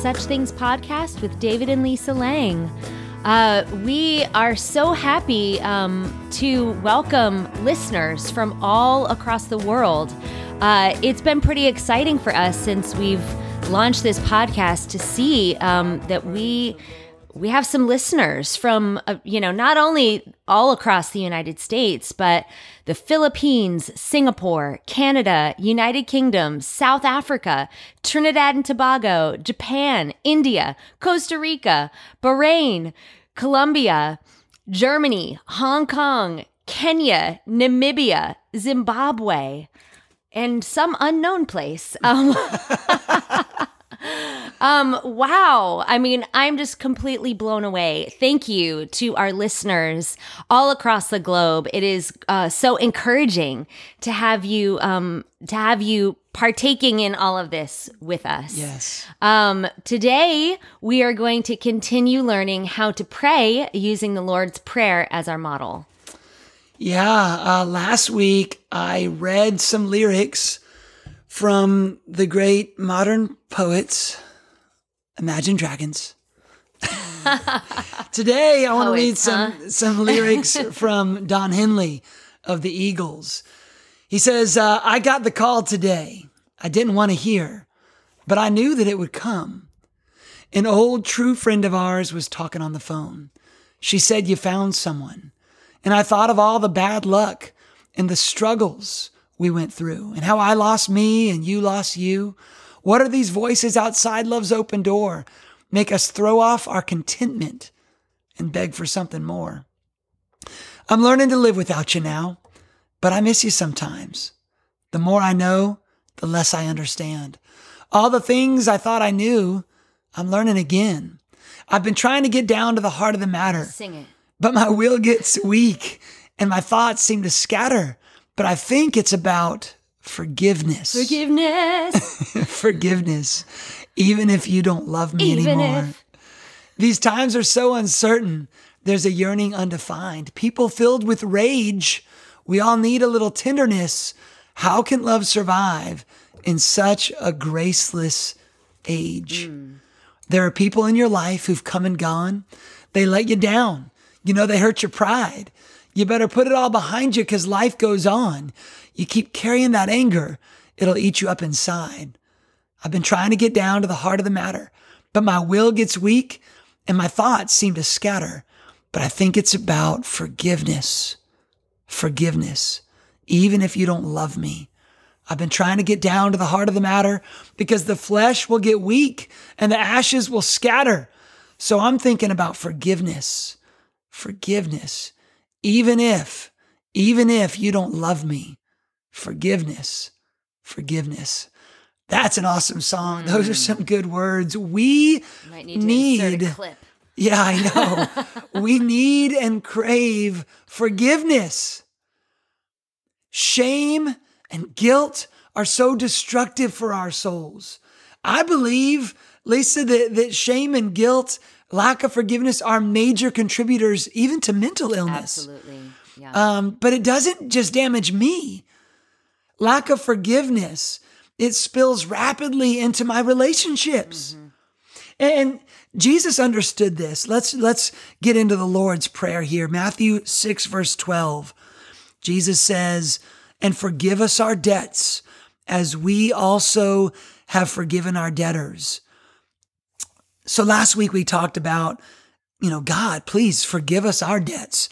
Such Things podcast with David and Lisa Lang. Uh, we are so happy um, to welcome listeners from all across the world. Uh, it's been pretty exciting for us since we've launched this podcast to see um, that we we have some listeners from uh, you know not only all across the United States but the Philippines, Singapore, Canada, United Kingdom, South Africa, Trinidad and Tobago, Japan, India, Costa Rica, Bahrain, Colombia, Germany, Hong Kong, Kenya, Namibia, Zimbabwe, and some unknown place. Um, um, wow. I mean, I'm just completely blown away. Thank you to our listeners all across the globe. It is uh, so encouraging to have you um, to have you partaking in all of this with us. Yes. Um, today we are going to continue learning how to pray using the Lord's Prayer as our model. Yeah. Uh, last week I read some lyrics from the great modern poets Imagine Dragons. Today, I want to read some huh? some lyrics from Don Henley of the Eagles. He says, uh, "I got the call today. I didn't want to hear, but I knew that it would come. An old true friend of ours was talking on the phone. She said you found someone, and I thought of all the bad luck and the struggles we went through, and how I lost me and you lost you." What are these voices outside love's open door? Make us throw off our contentment and beg for something more. I'm learning to live without you now, but I miss you sometimes. The more I know, the less I understand. All the things I thought I knew, I'm learning again. I've been trying to get down to the heart of the matter, Sing it. but my will gets weak and my thoughts seem to scatter. But I think it's about forgiveness Forgiveness. forgiveness, even if you don't love me Even anymore. if- These times are so uncertain. There's a yearning undefined. People filled with rage. We all need a little tenderness. How can love survive in such a graceless age? Hmm. There are people in your life who've come and gone. They let you down. You know, they hurt your pride. You better put it all behind you because life goes on. You keep carrying that anger, it'll eat you up inside. I've been trying to get down to the heart of the matter, but my will gets weak and my thoughts seem to scatter. But I think it's about forgiveness. Forgiveness, even if you don't love me. I've been trying to get down to the heart of the matter because the flesh will get weak and the ashes will scatter. So I'm thinking about forgiveness. Forgiveness. Even if, even if you don't love me, forgiveness. Forgiveness. That's an awesome song. Those are some good words. We Might need to a need clip. yeah, I know. we need and crave forgiveness. Shame and guilt are so destructive for our souls. I believe, Lisa, that, that shame and guilt, lack of forgiveness are major contributors even to mental illness. Absolutely. Yeah. Um, but it doesn't just damage me. Lack of forgiveness, it spills rapidly into my relationships. Mm-hmm. And Jesus understood this. Let's let's get into the Lord's prayer here. Matthew 6 verse 12. Jesus says, "And forgive us our debts as we also have forgiven our debtors." So last week we talked about, you know, God, please forgive us our debts.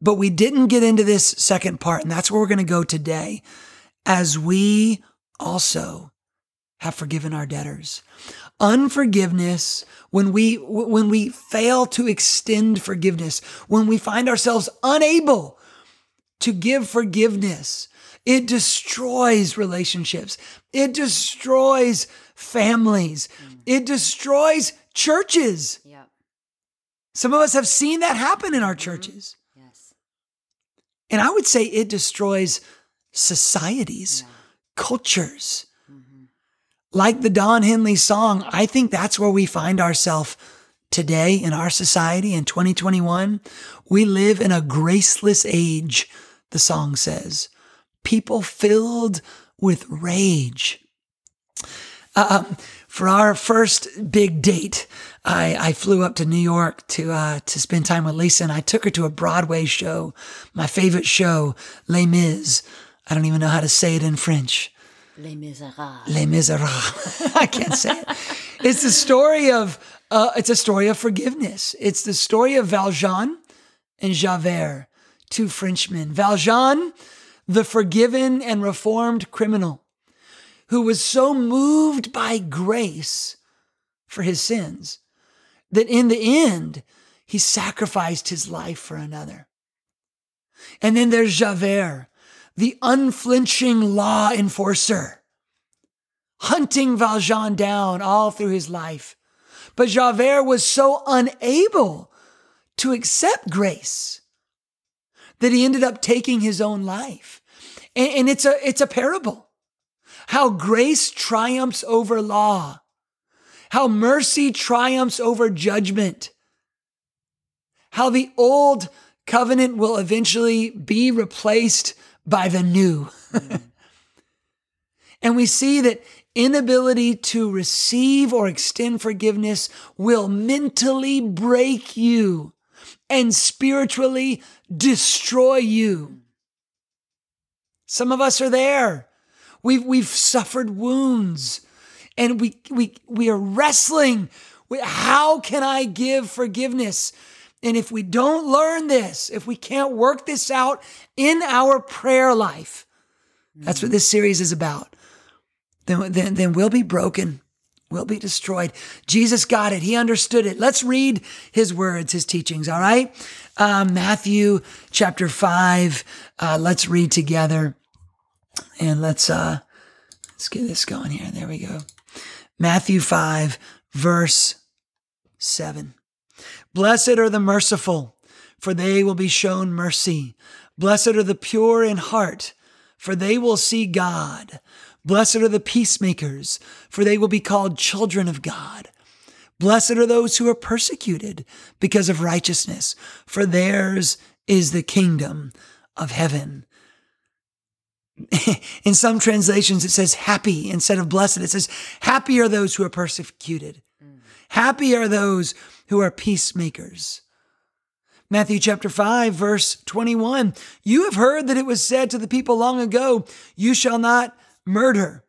But we didn't get into this second part, and that's where we're going to go today. As we also have forgiven our debtors. Unforgiveness, when we when we fail to extend forgiveness, when we find ourselves unable to give forgiveness, it destroys relationships. It destroys families. Mm. It destroys churches. yeah. Some of us have seen that happen in our mm-hmm. churches. Yes. And I would say it destroys societies, cultures. Like the Don Henley song, I think that's where we find ourselves today in our society in 2021. We live in a graceless age, the song says. People filled with rage. Um, for our first big date, I, I flew up to New York to uh, to spend time with Lisa, and I took her to a Broadway show, my favorite show, Les Mis. I don't even know how to say it in French. Les Miserables. Les Miserables. I can't say it. It's the story of uh, it's a story of forgiveness. It's the story of Valjean and Javert, two Frenchmen. Valjean, the forgiven and reformed criminal, who was so moved by grace for his sins that in the end he sacrificed his life for another. And then there's Javert, the unflinching law enforcer, hunting Valjean down all through his life. But Javert was so unable to accept grace that he ended up taking his own life. And, it's a it's a parable. How grace triumphs over law. How mercy triumphs over judgment. How the old covenant will eventually be replaced by the new. and we see that inability to receive or extend forgiveness will mentally break you and spiritually destroy you. Some of us are there. We've, we've suffered wounds and we, we, we are wrestling with how can I give forgiveness? And if we don't learn this, if we can't work this out in our prayer life, that's what this series is about, then, then, then we'll be broken. We'll be destroyed. Jesus got it. He understood it. Let's read his words, his teachings, all right? Uh, Matthew chapter 5. Uh, let's read together. And let's uh, let's get this going here. There we go. Matthew 5, verse 7. Blessed are the merciful, for they will be shown mercy. Blessed are the pure in heart, for they will see God. Blessed are the peacemakers, for they will be called children of God. Blessed are those who are persecuted because of righteousness, for theirs is the kingdom of heaven. In some translations, it says happy instead of blessed. It says, Happy are those who are persecuted. Mm. Happy are those who are peacemakers. Matthew chapter 5, verse 21. You have heard that it was said to the people long ago, You shall not murder.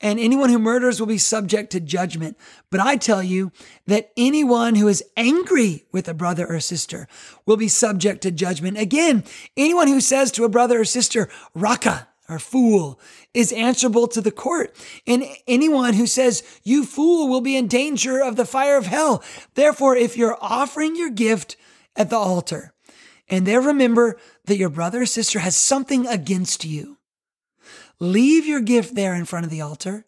And anyone who murders will be subject to judgment. But I tell you that anyone who is angry with a brother or sister will be subject to judgment. Again, anyone who says to a brother or sister, Raca, or fool, is answerable to the court. And anyone who says, You fool, will be in danger of the fire of hell. Therefore, if you're offering your gift at the altar, and there remember that your brother or sister has something against you, Leave your gift there in front of the altar.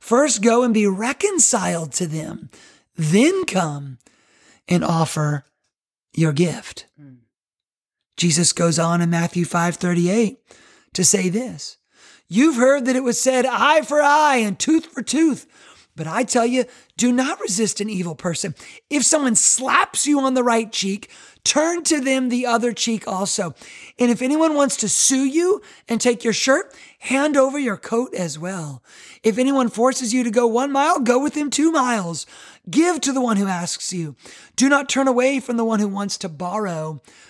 First go and be reconciled to them. Then come and offer your gift. Mm. Jesus goes on in Matthew 5:38 to say this. You've heard that it was said eye for eye and tooth for tooth. But I tell you, do not resist an evil person. If someone slaps you on the right cheek, turn to them the other cheek also. And if anyone wants to sue you and take your shirt, hand over your coat as well. If anyone forces you to go one mile, go with him two miles. Give to the one who asks you. Do not turn away from the one who wants to borrow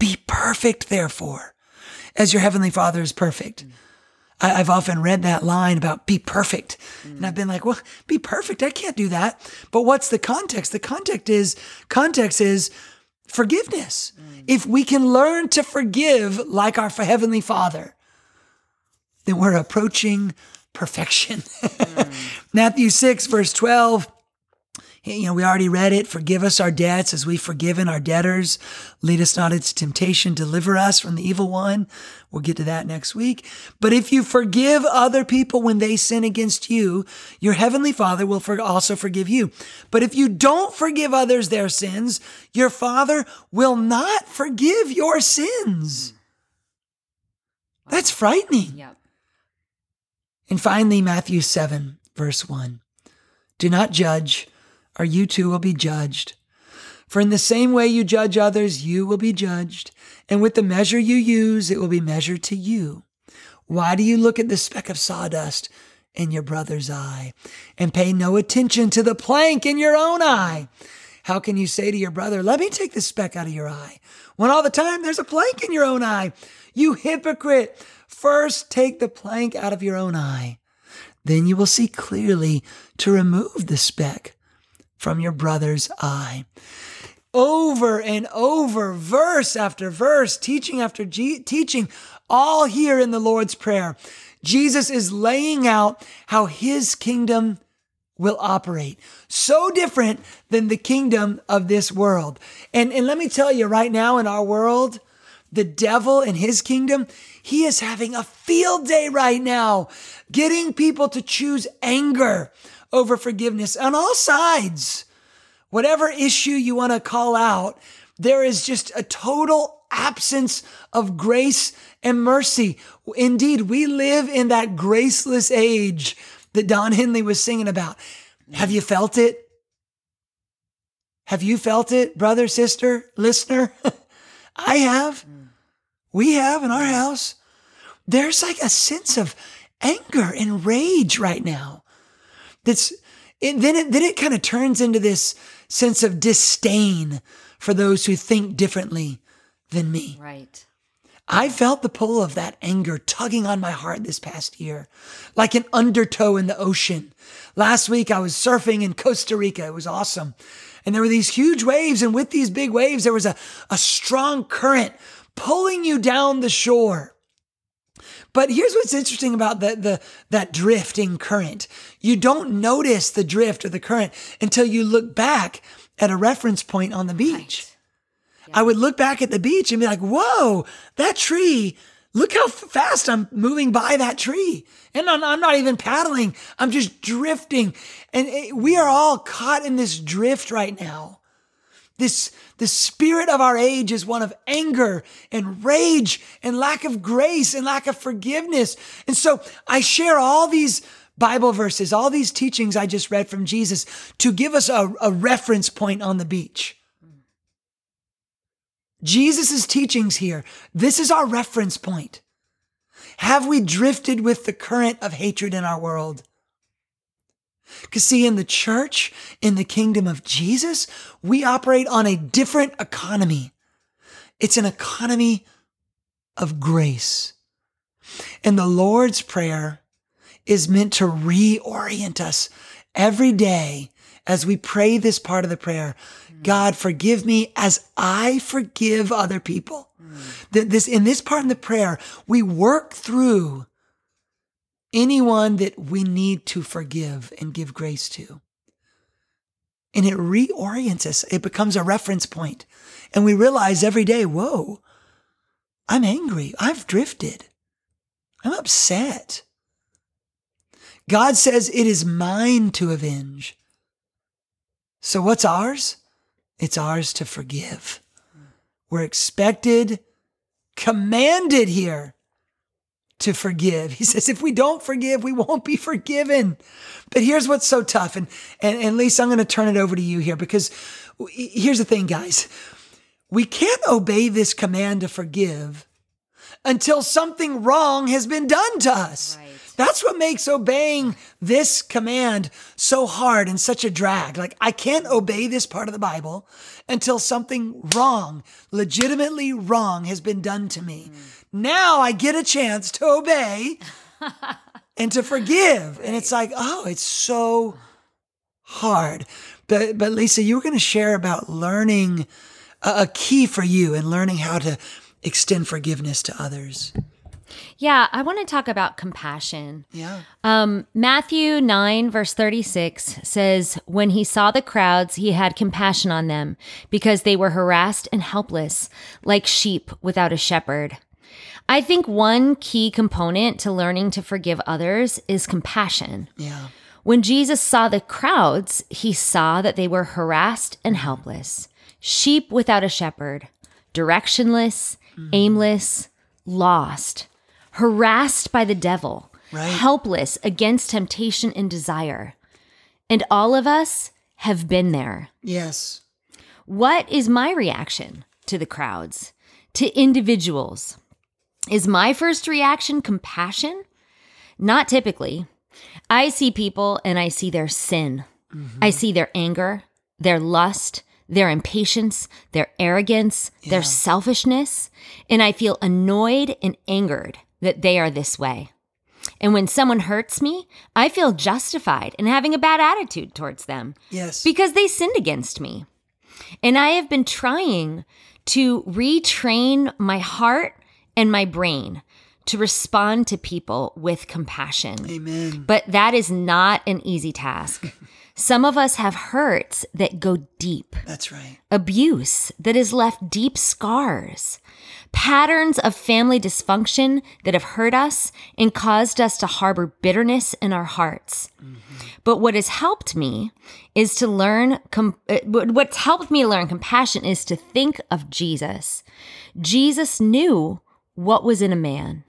Be perfect, therefore, as your heavenly Father is perfect. Mm. I, have often read that line about be perfect. Mm. And I've been like, well, be perfect. I can't do that. But what's the context? The context is context is forgiveness. Mm. If we can learn to forgive like our heavenly Father, then we're approaching perfection. mm. Matthew 6, verse 12. You know, we already read it. Forgive us our debts as we've forgiven our debtors. Lead us not into temptation. Deliver us from the evil one. We'll get to that next week. But if you forgive other people when they sin against you, your heavenly Father will also forgive you. But if you don't forgive others their sins, your Father will not forgive your sins. That's frightening. Yep. And finally, Matthew 7, verse 1. Do not judge or you too will be judged. For in the same way you judge others, you will be judged. And with the measure you use, it will be measured to you. Why do you look at the speck of sawdust in your brother's eye and pay no attention to the plank in your own eye? How can you say to your brother, Let me take the speck out of your eye, when all the time there's a plank in your own eye? You hypocrite! First take the plank out of your own eye. Then you will see clearly to remove the speck from your brother's eye. Over and over, verse after verse, teaching after G- teaching, all here in the Lord's Prayer. Jesus is laying out how his kingdom will operate. So different than the kingdom of this world. And, and let me tell you right now in our world, the devil and his kingdom, he is having a field day right now, getting people to choose anger over forgiveness on all sides. Whatever issue you want to call out, there is just a total absence of grace and mercy. Indeed, we live in that graceless age that Don Henley was singing about. Have you felt it? Have you felt it, brother, sister, listener? I have. We have in our house. There's like a sense of anger and rage right now that's it, then it then it kind of turns into this sense of disdain for those who think differently than me. Right. I felt the pull of that anger tugging on my heart this past year, like an undertow in the ocean. Last week I was surfing in Costa Rica. It was awesome. And there were these huge waves, and with these big waves, there was a, a strong current pulling you down the shore. But here's what's interesting about the, the, that drifting current. You don't notice the drift or the current until you look back at a reference point on the beach. Right. Yeah. I would look back at the beach and be like, whoa, that tree, look how fast I'm moving by that tree. And I'm, I'm not even paddling, I'm just drifting. And it, we are all caught in this drift right now. This, the spirit of our age is one of anger and rage and lack of grace and lack of forgiveness. And so I share all these Bible verses, all these teachings I just read from Jesus to give us a, a reference point on the beach. Jesus' teachings here, this is our reference point. Have we drifted with the current of hatred in our world? Because, see, in the church, in the kingdom of Jesus, we operate on a different economy. It's an economy of grace. And the Lord's Prayer is meant to reorient us every day as we pray this part of the prayer. God, forgive me as I forgive other people. Mm. This, in this part of the prayer, we work through anyone that we need to forgive and give grace to. And it reorients us. It becomes a reference point. And we realize every day, whoa, I'm angry. I've drifted. I'm upset. God says it is mine to avenge. So what's ours? It's ours to forgive. We're expected, commanded here to forgive. He says, if we don't forgive, we won't be forgiven. But here's what's so tough. And, and, and Lisa, I'm going to turn it over to you here because here's the thing, guys. We can't obey this command to forgive until something wrong has been done to us. Right. That's what makes obeying this command so hard and such a drag. Like, I can't obey this part of the Bible until something wrong, legitimately wrong, has been done to me. Mm now I get a chance to obey and to forgive. Right. And it's like, oh, it's so hard. But but Lisa, you were going to share about learning a, a key for you and learning how to extend forgiveness to others. Yeah, I want to talk about compassion. Yeah. Um, Matthew 9, verse 36 says, When he saw the crowds, he had compassion on them because they were harassed and helpless, like sheep without a shepherd. I think one key component to learning to forgive others is compassion. Yeah. When Jesus saw the crowds, he saw that they were harassed and mm-hmm. helpless, sheep without a shepherd, directionless, mm-hmm. aimless, lost, harassed by the devil, Right. helpless against temptation and desire. And all of us have been there. Yes. What is my reaction to the crowds, to individuals? Is my first reaction compassion? Not typically. I see people and I see their sin. Mm-hmm. I see their anger, their lust, their impatience, their arrogance, their selfishness, and I feel annoyed and angered that they are this way. And when someone hurts me, I feel justified in having a bad attitude towards them Yes. because they sinned against me. And I have been trying to retrain my heart and my brain to respond to people with compassion. Amen. But that is not an easy task. Some of us have hurts that go deep, That's right. abuse that has left deep scars, patterns of family dysfunction that have hurt us and caused us to harbor bitterness in our hearts. But what has helped me is to learn, com- uh, what's helped me learn compassion is to think of Jesus. Jesus knew what was in a man,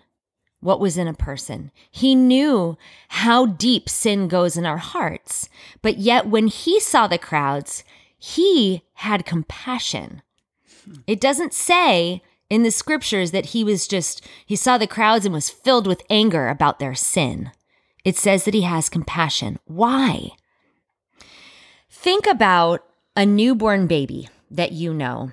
what was in a person. He knew how deep sin goes in our hearts. But yet, when he saw the crowds, he had compassion. It doesn't say in the scriptures that he was just, he saw the crowds and was filled with anger about their sin. It says that he has compassion. Why? Think about a newborn baby that you know.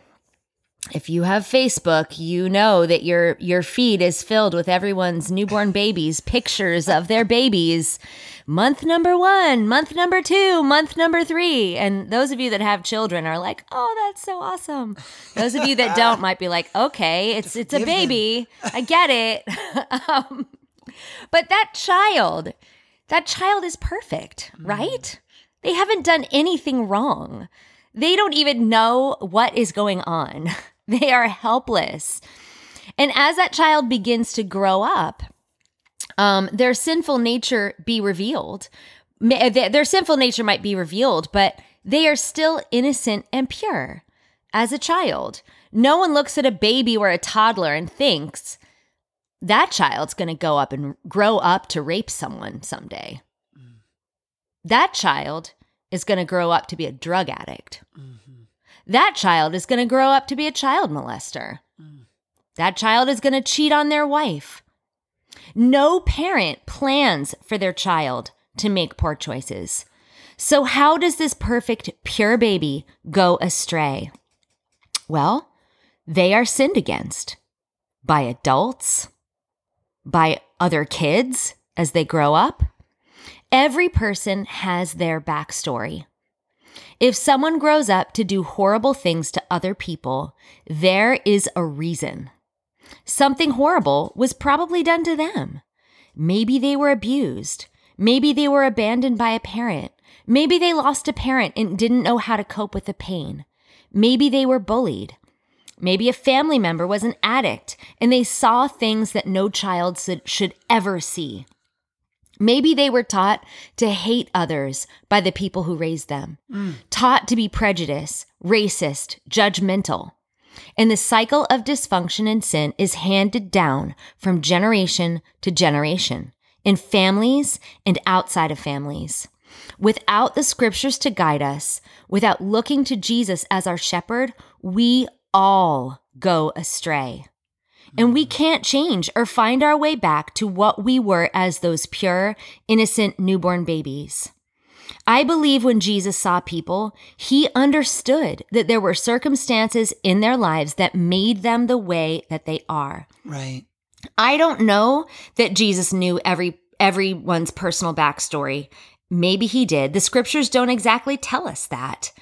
If you have Facebook, you know that your your feed is filled with everyone's newborn babies, pictures of their babies. Month number 1, month number 2, month number 3. And those of you that have children are like, "Oh, that's so awesome." Those of you that don't might be like, "Okay, it's it's a baby. I get it." um, but that child, that child is perfect, right? They haven't done anything wrong. They don't even know what is going on. They are helpless. And as that child begins to grow up, um, their sinful nature be revealed. Uh, their sinful nature might be revealed, but they are still innocent and pure as a child. No one looks at a baby or a toddler and thinks that child's going to go up and grow up to rape someone someday. Mm. That child is going to grow up to be a drug addict. Mm-hmm. That child is going to grow up to be a child molester. That child is going to cheat on their wife. No parent plans for their child to make poor choices. So, how does this perfect, pure baby go astray? Well, they are sinned against by adults, by other kids as they grow up. Every person has their backstory. If someone grows up to do horrible things to other people, there is a reason. Something horrible was probably done to them. Maybe they were abused. Maybe they were abandoned by a parent. Maybe they lost a parent and didn't know how to cope with the pain. Maybe they were bullied. Maybe a family member was an addict and they saw things that no child should, ever see. Maybe they were taught to hate others by the people who raised them, mm. taught to be prejudiced, racist, judgmental. And the cycle of dysfunction and sin is handed down from generation to generation in families and outside of families. Without the scriptures to guide us, without looking to Jesus as our shepherd, we all go astray. And we can't change or find our way back to what we were as those pure, innocent newborn babies. I believe when Jesus saw people, he understood that there were circumstances in their lives that made them the way that they are. Right. I don't know that Jesus knew every everyone's personal backstory. Maybe he did. The scriptures don't exactly tell us that.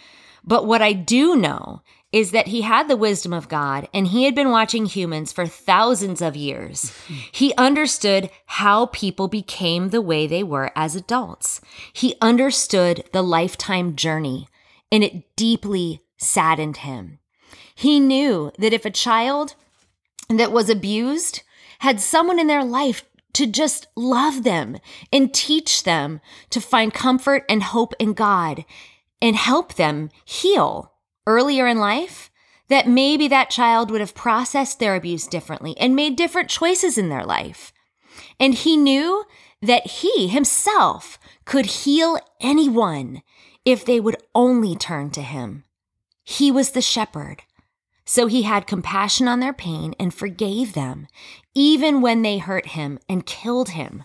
But what I do know is that he had the wisdom of God and he had been watching humans for thousands of years. He understood how people became the way they were as adults. He understood the lifetime journey and it deeply saddened him. He knew that if a child that was abused had someone in their life to just love them and teach them to find comfort and hope in God and help them heal earlier in life, that maybe that child would have processed their abuse differently and made different choices in their life. And he knew that he himself could heal anyone if they would only turn to him. He was the shepherd. So he had compassion on their pain and forgave them, even when they hurt him and killed him.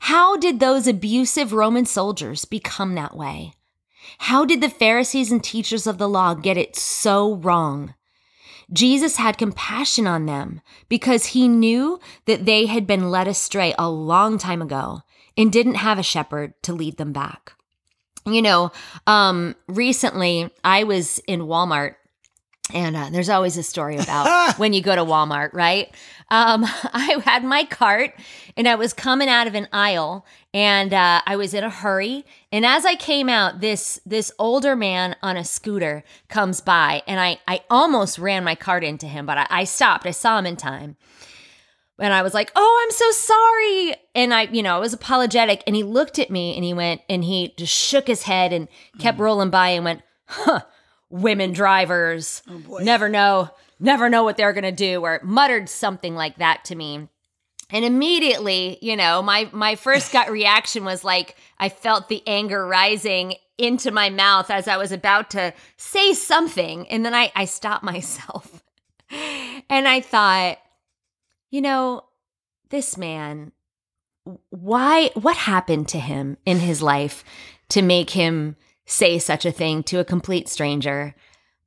How did those abusive Roman soldiers become that way? How did the Pharisees and teachers of the law get it so wrong? Jesus had compassion on them because he knew that they had been led astray a long time ago and didn't have a shepherd to lead them back. You know, um, recently I was in Walmart and uh, there's always a story about when you go to Walmart, right? Um, I had my cart and I was coming out of an aisle and uh, I was in a hurry. And as I came out, this this older man on a scooter comes by and I, I almost ran my cart into him, but I, I stopped. I saw him in time. And I was like, oh, I'm so sorry. And I, you know, I was apologetic. And he looked at me and he went and he just shook his head and kept mm. rolling by and went, huh women drivers. Oh never know never know what they're going to do or muttered something like that to me. And immediately you know my my first gut reaction was like i felt the anger rising into my mouth as i was about to say something. And then i i stopped myself. And i thought you know this man why what happened to him in his life to make him say such a thing to a complete stranger.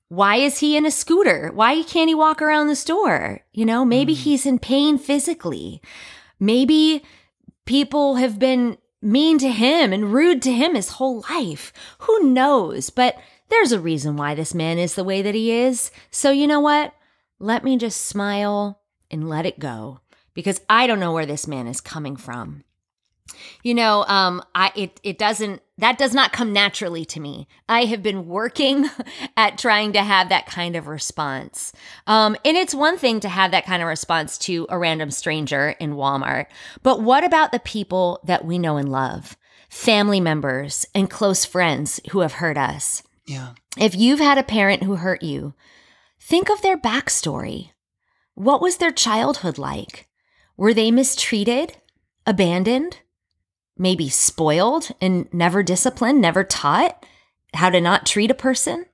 Why is he in a scooter? Why can't he walk around the store? You know, maybe mm. he's in pain physically. Maybe people have been mean to him and rude to him his whole life. Who knows? But there's a reason why this man is the way that he is. So, you know what? Let me just smile and let it go because I don't know where this man is coming from. You know, um, I it it doesn't that does not come naturally to me. I have been working at trying to have that kind of response. Um, and it's one thing to have that kind of response to a random stranger in Walmart, but what about the people that we know and love, family members and close friends who have hurt us? Yeah. If you've had a parent who hurt you, think of their backstory. What was their childhood like? Were they mistreated, abandoned? Maybe spoiled and never disciplined, never taught how to not treat a person.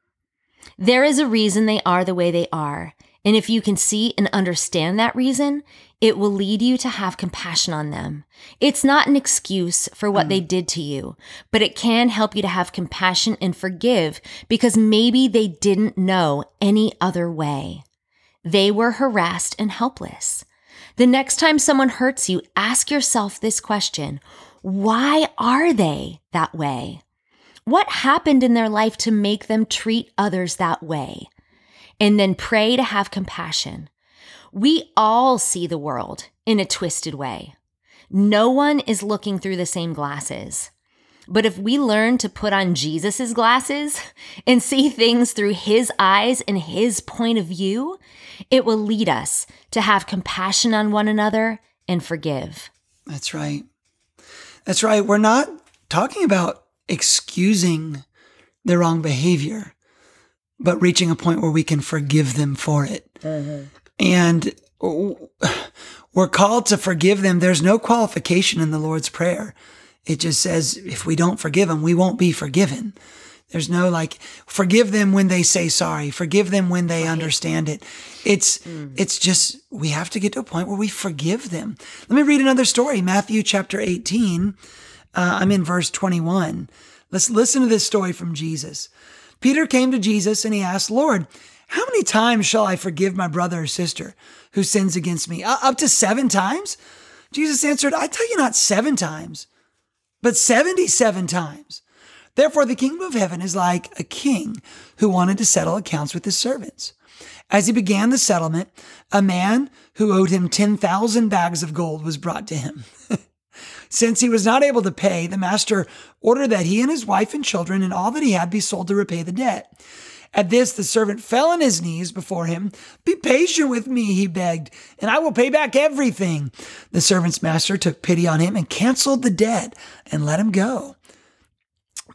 There is a reason they are the way they are. And if you can see and understand that reason, it will lead you to have compassion on them. It's not an excuse for what mm. they did to you, but it can help you to have compassion and forgive because maybe they didn't know any other way. They were harassed and helpless. The next time someone hurts you, ask yourself this question why are they that way? What happened in their life to make them treat others that way? And then pray to have compassion. We all see the world in a twisted way. No one is looking through the same glasses. But if we learn to put on Jesus's glasses and see things through his eyes and his point of view, it will lead us to have compassion on one another and forgive. That's right. That's right. We're not talking about excusing their wrong behavior, but reaching a point where we can forgive them for it. Mm-hmm. And we're called to forgive them. There's no qualification in the Lord's Prayer. It just says if we don't forgive them, we won't be forgiven. There's no like forgive them when they say sorry, forgive them when they right. understand it. It's mm. it's just we have to get to a point where we forgive them. Let me read another story, Matthew chapter 18. Uh, I'm in verse 21. Let's listen to this story from Jesus. Peter came to Jesus and he asked, "Lord, how many times shall I forgive my brother or sister who sins against me? Uh, up to 7 times?" Jesus answered, "I tell you not 7 times, but 77 times." Therefore, the kingdom of heaven is like a king who wanted to settle accounts with his servants. As he began the settlement, a man who owed him 10,000 bags of gold was brought to him. Since he was not able to pay, the master ordered that he and his wife and children and all that he had be sold to repay the debt. At this, the servant fell on his knees before him. Be patient with me, he begged, and I will pay back everything. The servant's master took pity on him and canceled the debt and let him go.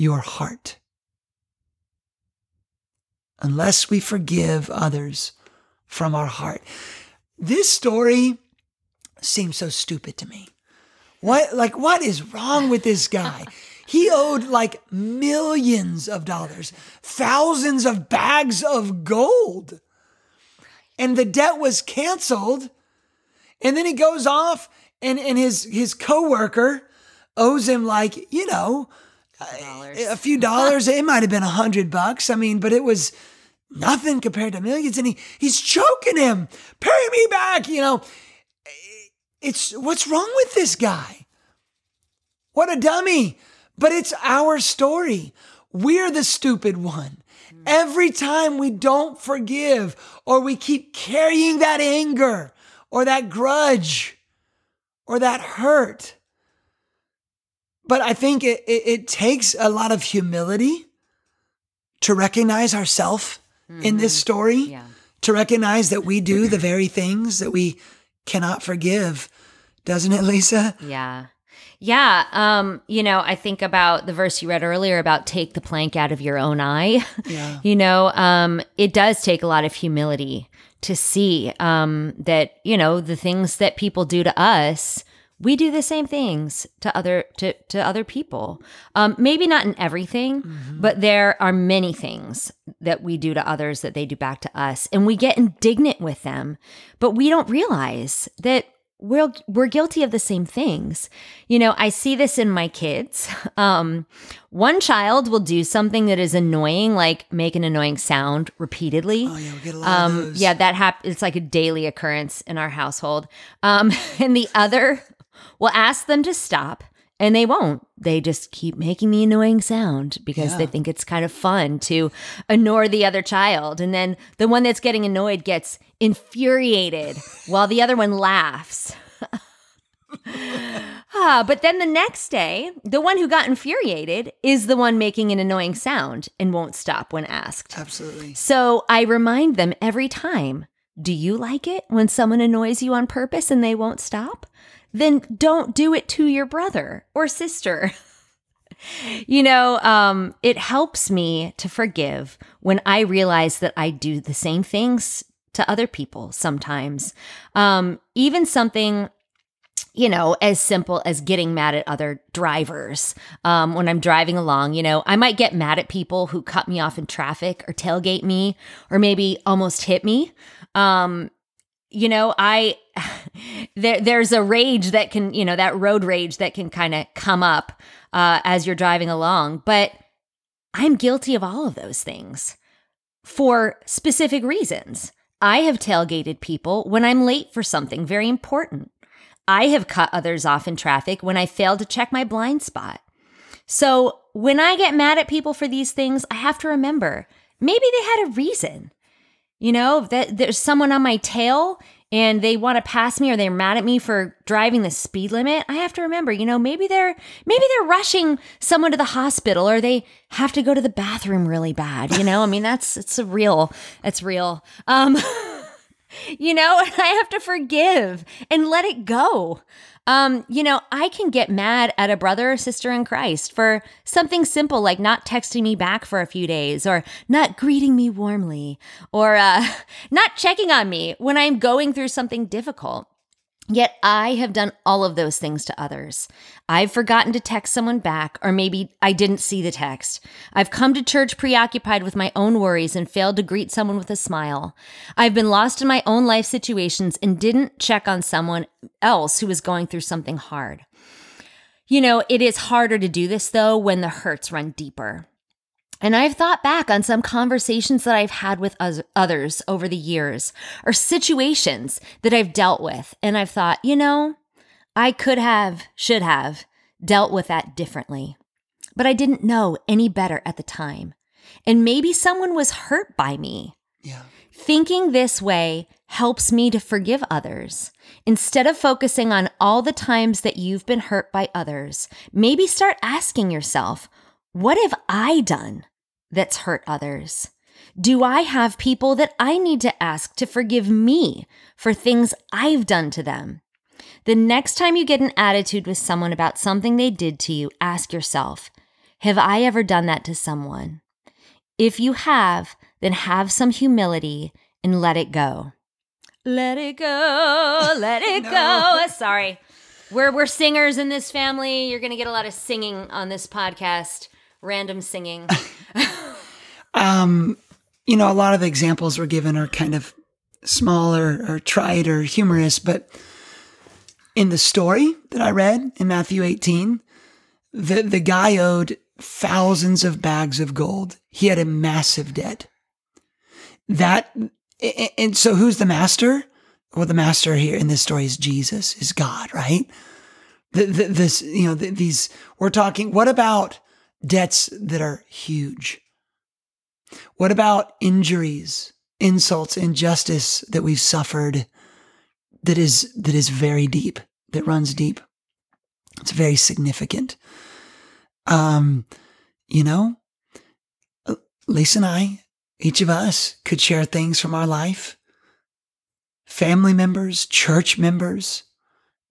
your heart. Unless we forgive others from our heart. This story seems so stupid to me. What like what is wrong with this guy? He owed like millions of dollars, thousands of bags of gold. And the debt was canceled. And then he goes off and, and his his coworker owes him like, you know, a few dollars. it might have been a hundred bucks. I mean, but it was nothing compared to millions. And he he's choking him. Pay me back. You know, it's what's wrong with this guy? What a dummy. But it's our story. We're the stupid one. Hmm. Every time we don't forgive or we keep carrying that anger or that grudge or that hurt. But I think it, it, it takes a lot of humility to recognize ourselves mm-hmm. in this mm-hmm. story, yeah. to recognize that we do the very things that we cannot forgive. Doesn't it, Lisa? Yeah. Yeah. Um, you know, I think about the verse you read earlier about take the plank out of your own eye. Yeah. you know, um, it does take a lot of humility to see um, that, you know, the things that people do to us, we do the same things to other to, to other people. Um, maybe not in everything, mm-hmm. but there are many things that we do to others that they do back to us, and we get indignant with them, but we don't realize that we're we're guilty of the same things. You know, I see this in my kids. Um, one child will do something that is annoying, like make an annoying sound repeatedly. Oh yeah, we get a lot um, of those. Yeah, that happens. It's like a daily occurrence in our household. Um, and the other will ask them to stop, and they won't. They just keep making the annoying sound because yeah. they think it's kind of fun to annoy the other child. And then the one that's getting annoyed gets infuriated while the other one laughs. ah, but then the next day, the one who got infuriated is the one making an annoying sound and won't stop when asked. Absolutely. So I remind them every time do you like it when someone annoys you on purpose and they won't stop? Then don't do it to your brother or sister. you know, um, it helps me to forgive when I realize that I do the same things to other people sometimes. Um, even something you know, as simple as getting mad at other drivers. Um, when I'm driving along, you know, I might get mad at people who cut me off in traffic or tailgate me or maybe almost hit me. Um, you know, I there there's a rage that can, you know, that road rage that can kind of come up uh, as you're driving along, but I'm guilty of all of those things for specific reasons. I have tailgated people when I'm late for something very important. I have cut others off in traffic when I failed to check my blind spot. So when I get mad at people for these things, I have to remember maybe they had a reason. You know, that there's someone on my tail and they want to pass me or they're mad at me for driving the speed limit, I have to remember, you know, maybe they're maybe they're rushing someone to the hospital or they have to go to the bathroom really bad, you know? I mean, that's it's a real it's real. Um you know, I have to forgive and let it go. Um, you know, I can get mad at a brother or sister in Christ for something simple like not texting me back for a few days or not greeting me warmly or uh, not checking on me when I'm going through something difficult. Yet I have done all of those things to others. I've forgotten to text someone back, or maybe I didn't see the text. I've come to church preoccupied with my own worries and failed to greet someone with a smile. I've been lost in my own life situations and didn't check on someone else who was going through something hard. You know, it is harder to do this though when the hurts run deeper. And I've thought back on some conversations that I've had with others over the years or situations that I've dealt with. And I've thought, you know, I could have, should have dealt with that differently. But I didn't know any better at the time. And maybe someone was hurt by me. Yeah. Thinking this way helps me to forgive others. Instead of focusing on all the times that you've been hurt by others, maybe start asking yourself, what have I done that's hurt others? Do I have people that I need to ask to forgive me for things I've done to them? The next time you get an attitude with someone about something they did to you, ask yourself, Have I ever done that to someone? If you have, then have some humility and let it go. Let it go, let it no. go. Sorry. We're, we're singers in this family. You're going to get a lot of singing on this podcast random singing? um, you know, a lot of the examples were given are kind of small or, or trite or humorous, but in the story that I read in Matthew 18, the, the guy owed thousands of bags of gold. He had a massive debt. That, and so who's the master? Well, the master here in this story is Jesus, is God, right? The, the, this, you know, the, these, we're talking, what about debts that are huge? What about injuries, insults, injustice that we've suffered that is that is very deep, that runs deep? It's very significant. Um, you know, Lisa and I, each of us could share things from our life. Family members, church members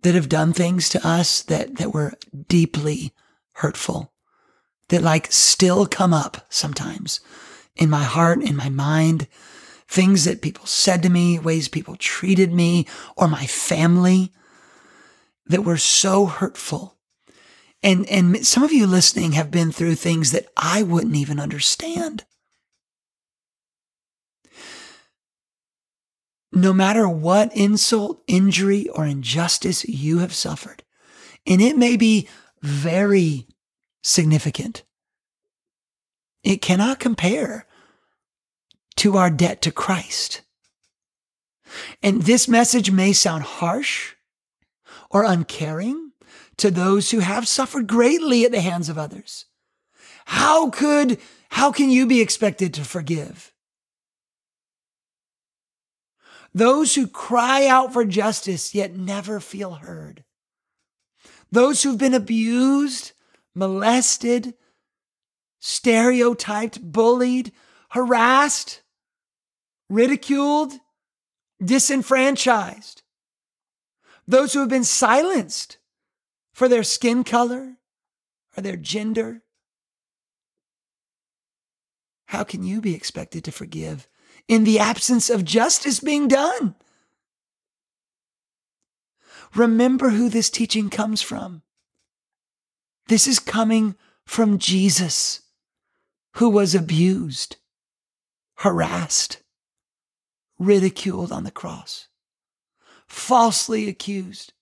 that have done things to us that, that were deeply hurtful that like still come up sometimes in my heart, in my mind, things that people said to me, ways people treated me or my family that were so hurtful. And, and some of you listening have been through things that I wouldn't even understand. No matter what insult, injury, or injustice you have suffered, and it may be very significant. It cannot compare to our debt to Christ. And this message may sound harsh or uncaring to those who have suffered greatly at the hands of others. How could, how can you be expected to forgive? Those who cry out for justice yet never feel heard. Those who've been abused molested, stereotyped, bullied, harassed, ridiculed, disenfranchised. Those who have been silenced for their skin color or their gender. How can you be expected to forgive in the absence of justice being done? Remember who this teaching comes from. This is coming from Jesus, who was abused, harassed, ridiculed on the cross, falsely accused,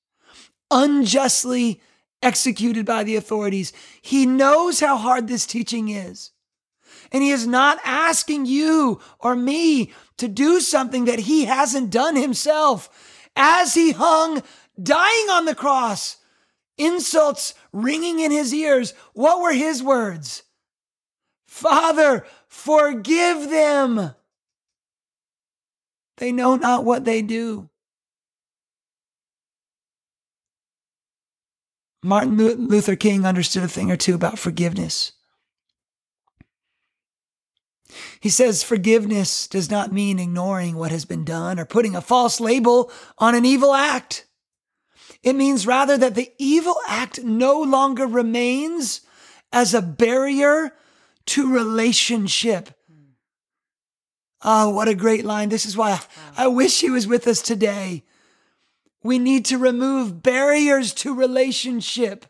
unjustly executed by the authorities. He knows how hard this teaching is. And he is not asking you or me to do something that he hasn't done himself. As he hung dying on the cross, insults ringing in his ears, what were his words? Father, forgive them. They know not what they do. Martin Luther King understood a thing or two about forgiveness. He says forgiveness does not mean ignoring what has been done or putting a false label on an evil act. It means rather that the evil act no longer remains as a barrier to relationship. Oh, what a great line. This is why I wish he was with us today. We need to remove barriers to relationship.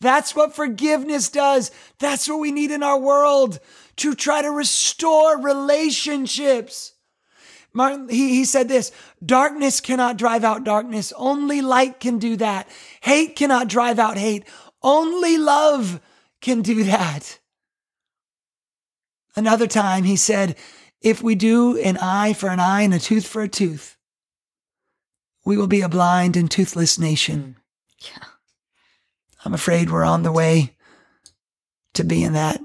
That's what forgiveness does. That's what we need in our world to try to restore relationships. Martin, he, he said this darkness cannot drive out darkness. Only light can do that. Hate cannot drive out hate. Only love can do that. Another time he said, if we do an eye for an eye and a tooth for a tooth, we will be a blind and toothless nation. Mm. Yeah. I'm afraid we're on the way to being that.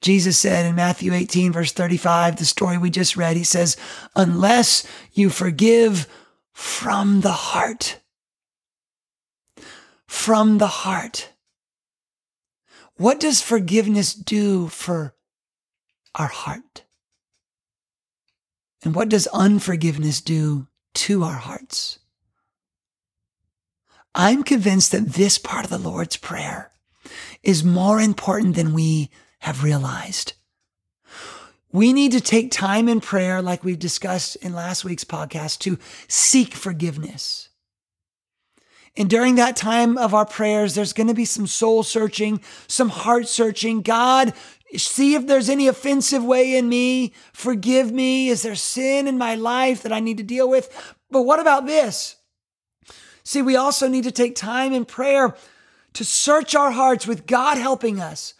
Jesus said in Matthew 18, verse 35, the story we just read, he says, unless you forgive from the heart, from the heart. What does forgiveness do for our heart? And what does unforgiveness do to our hearts? I'm convinced that this part of the Lord's Prayer is more important than we have realized. We need to take time in prayer, like we've discussed in last week's podcast, to seek forgiveness. And during that time of our prayers, there's going to be some soul searching, some heart searching. God, see if there's any offensive way in me. Forgive me. Is there sin in my life that I need to deal with? But what about this? See, we also need to take time in prayer to search our hearts with God helping us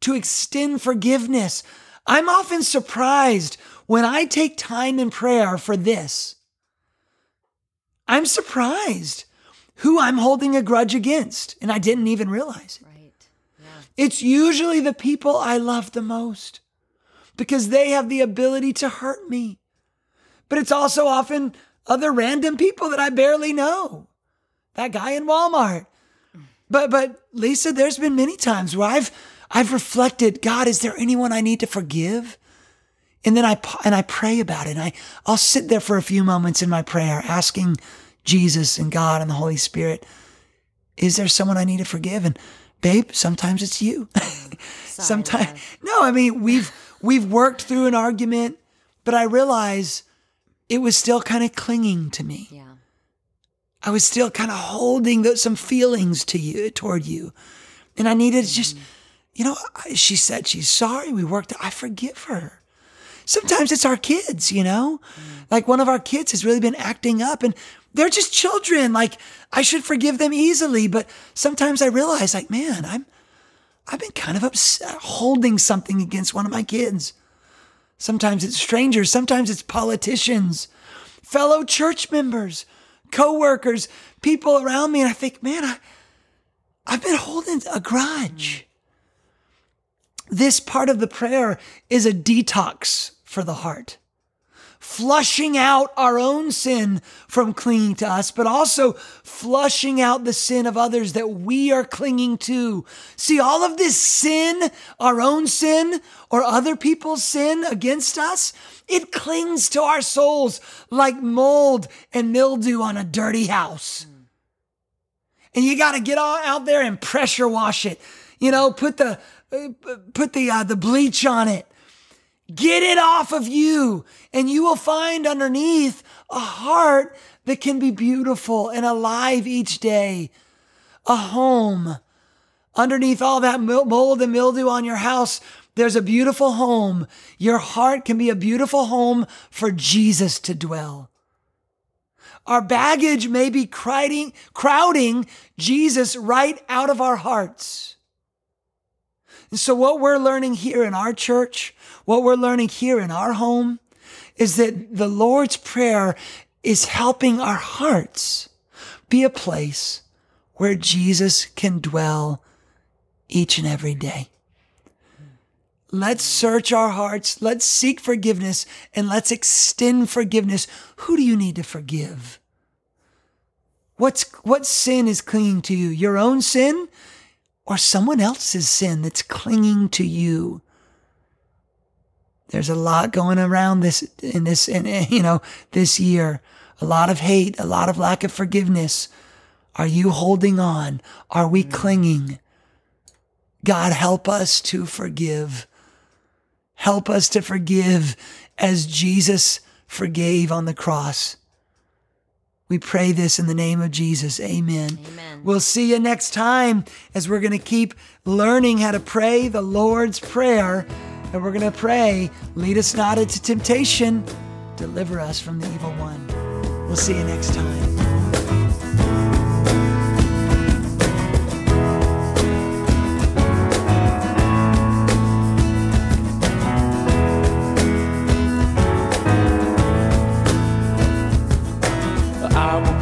to extend forgiveness. I'm often surprised when I take time in prayer for this. I'm surprised who I'm holding a grudge against, and I didn't even realize it. Right. Yeah. It's usually the people I love the most because they have the ability to hurt me. But it's also often other random people that I barely know. That guy in Walmart. But but Lisa, there's been many times where I've I've reflected, God, is there anyone I need to forgive? And then I and I pray about it. And I I'll sit there for a few moments in my prayer asking Jesus and God and the Holy Spirit, is there someone I need to forgive? And babe, sometimes it's you. sometimes no, I mean we've we've worked through an argument, but I realize it was still kind of clinging to me. Yeah. I was still kind of holding those, some feelings to you toward you, and I needed to just mm you know, she said she's sorry. We worked. I forgive her. Sometimes it's our kids, you know, mm. like one of our kids has really been acting up and they're just children. Like I should forgive them easily. But sometimes I realize like, man, I'm, I've been kind of upset, holding something against one of my kids. Sometimes it's strangers. Sometimes it's politicians, fellow church members, coworkers, people around me. And I think, man, I, I've been holding a grudge. This part of the prayer is a detox for the heart, flushing out our own sin from clinging to us, but also flushing out the sin of others that we are clinging to. See, all of this sin, our own sin or other people's sin against us, it clings to our souls like mold and mildew on a dirty house. And you got to get all out there and pressure wash it. You know, put the put the uh, the bleach on it. Get it off of you, and you will find underneath a heart that can be beautiful and alive each day. A home. Underneath all that mold and mildew on your house, there's a beautiful home. Your heart can be a beautiful home for Jesus to dwell. Our baggage may be crowding, crowding Jesus right out of our hearts. And so, what we're learning here in our church, what we're learning here in our home, is that the Lord's Prayer is helping our hearts be a place where Jesus can dwell each and every day. Let's search our hearts. Let's seek forgiveness and let's extend forgiveness. Who do you need to forgive? What's what sin is clinging to you? Your own sin or someone else's sin that's clinging to you? There's a lot going around this in this in you know this year. A lot of hate, a lot of lack of forgiveness. Are you holding on? Are we mm. clinging? God, help us to forgive. Help us to forgive as Jesus forgave on the cross. We pray this in the name of Jesus. Amen. Amen. We'll see you next time as we're going to keep learning how to pray the Lord's Prayer. And we're going to pray, lead us not into temptation, deliver us from the evil one. We'll see you next time.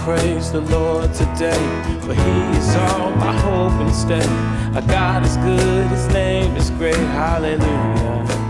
Praise the Lord today, for He is all my hope and stay. Our God is good, His name is great, hallelujah.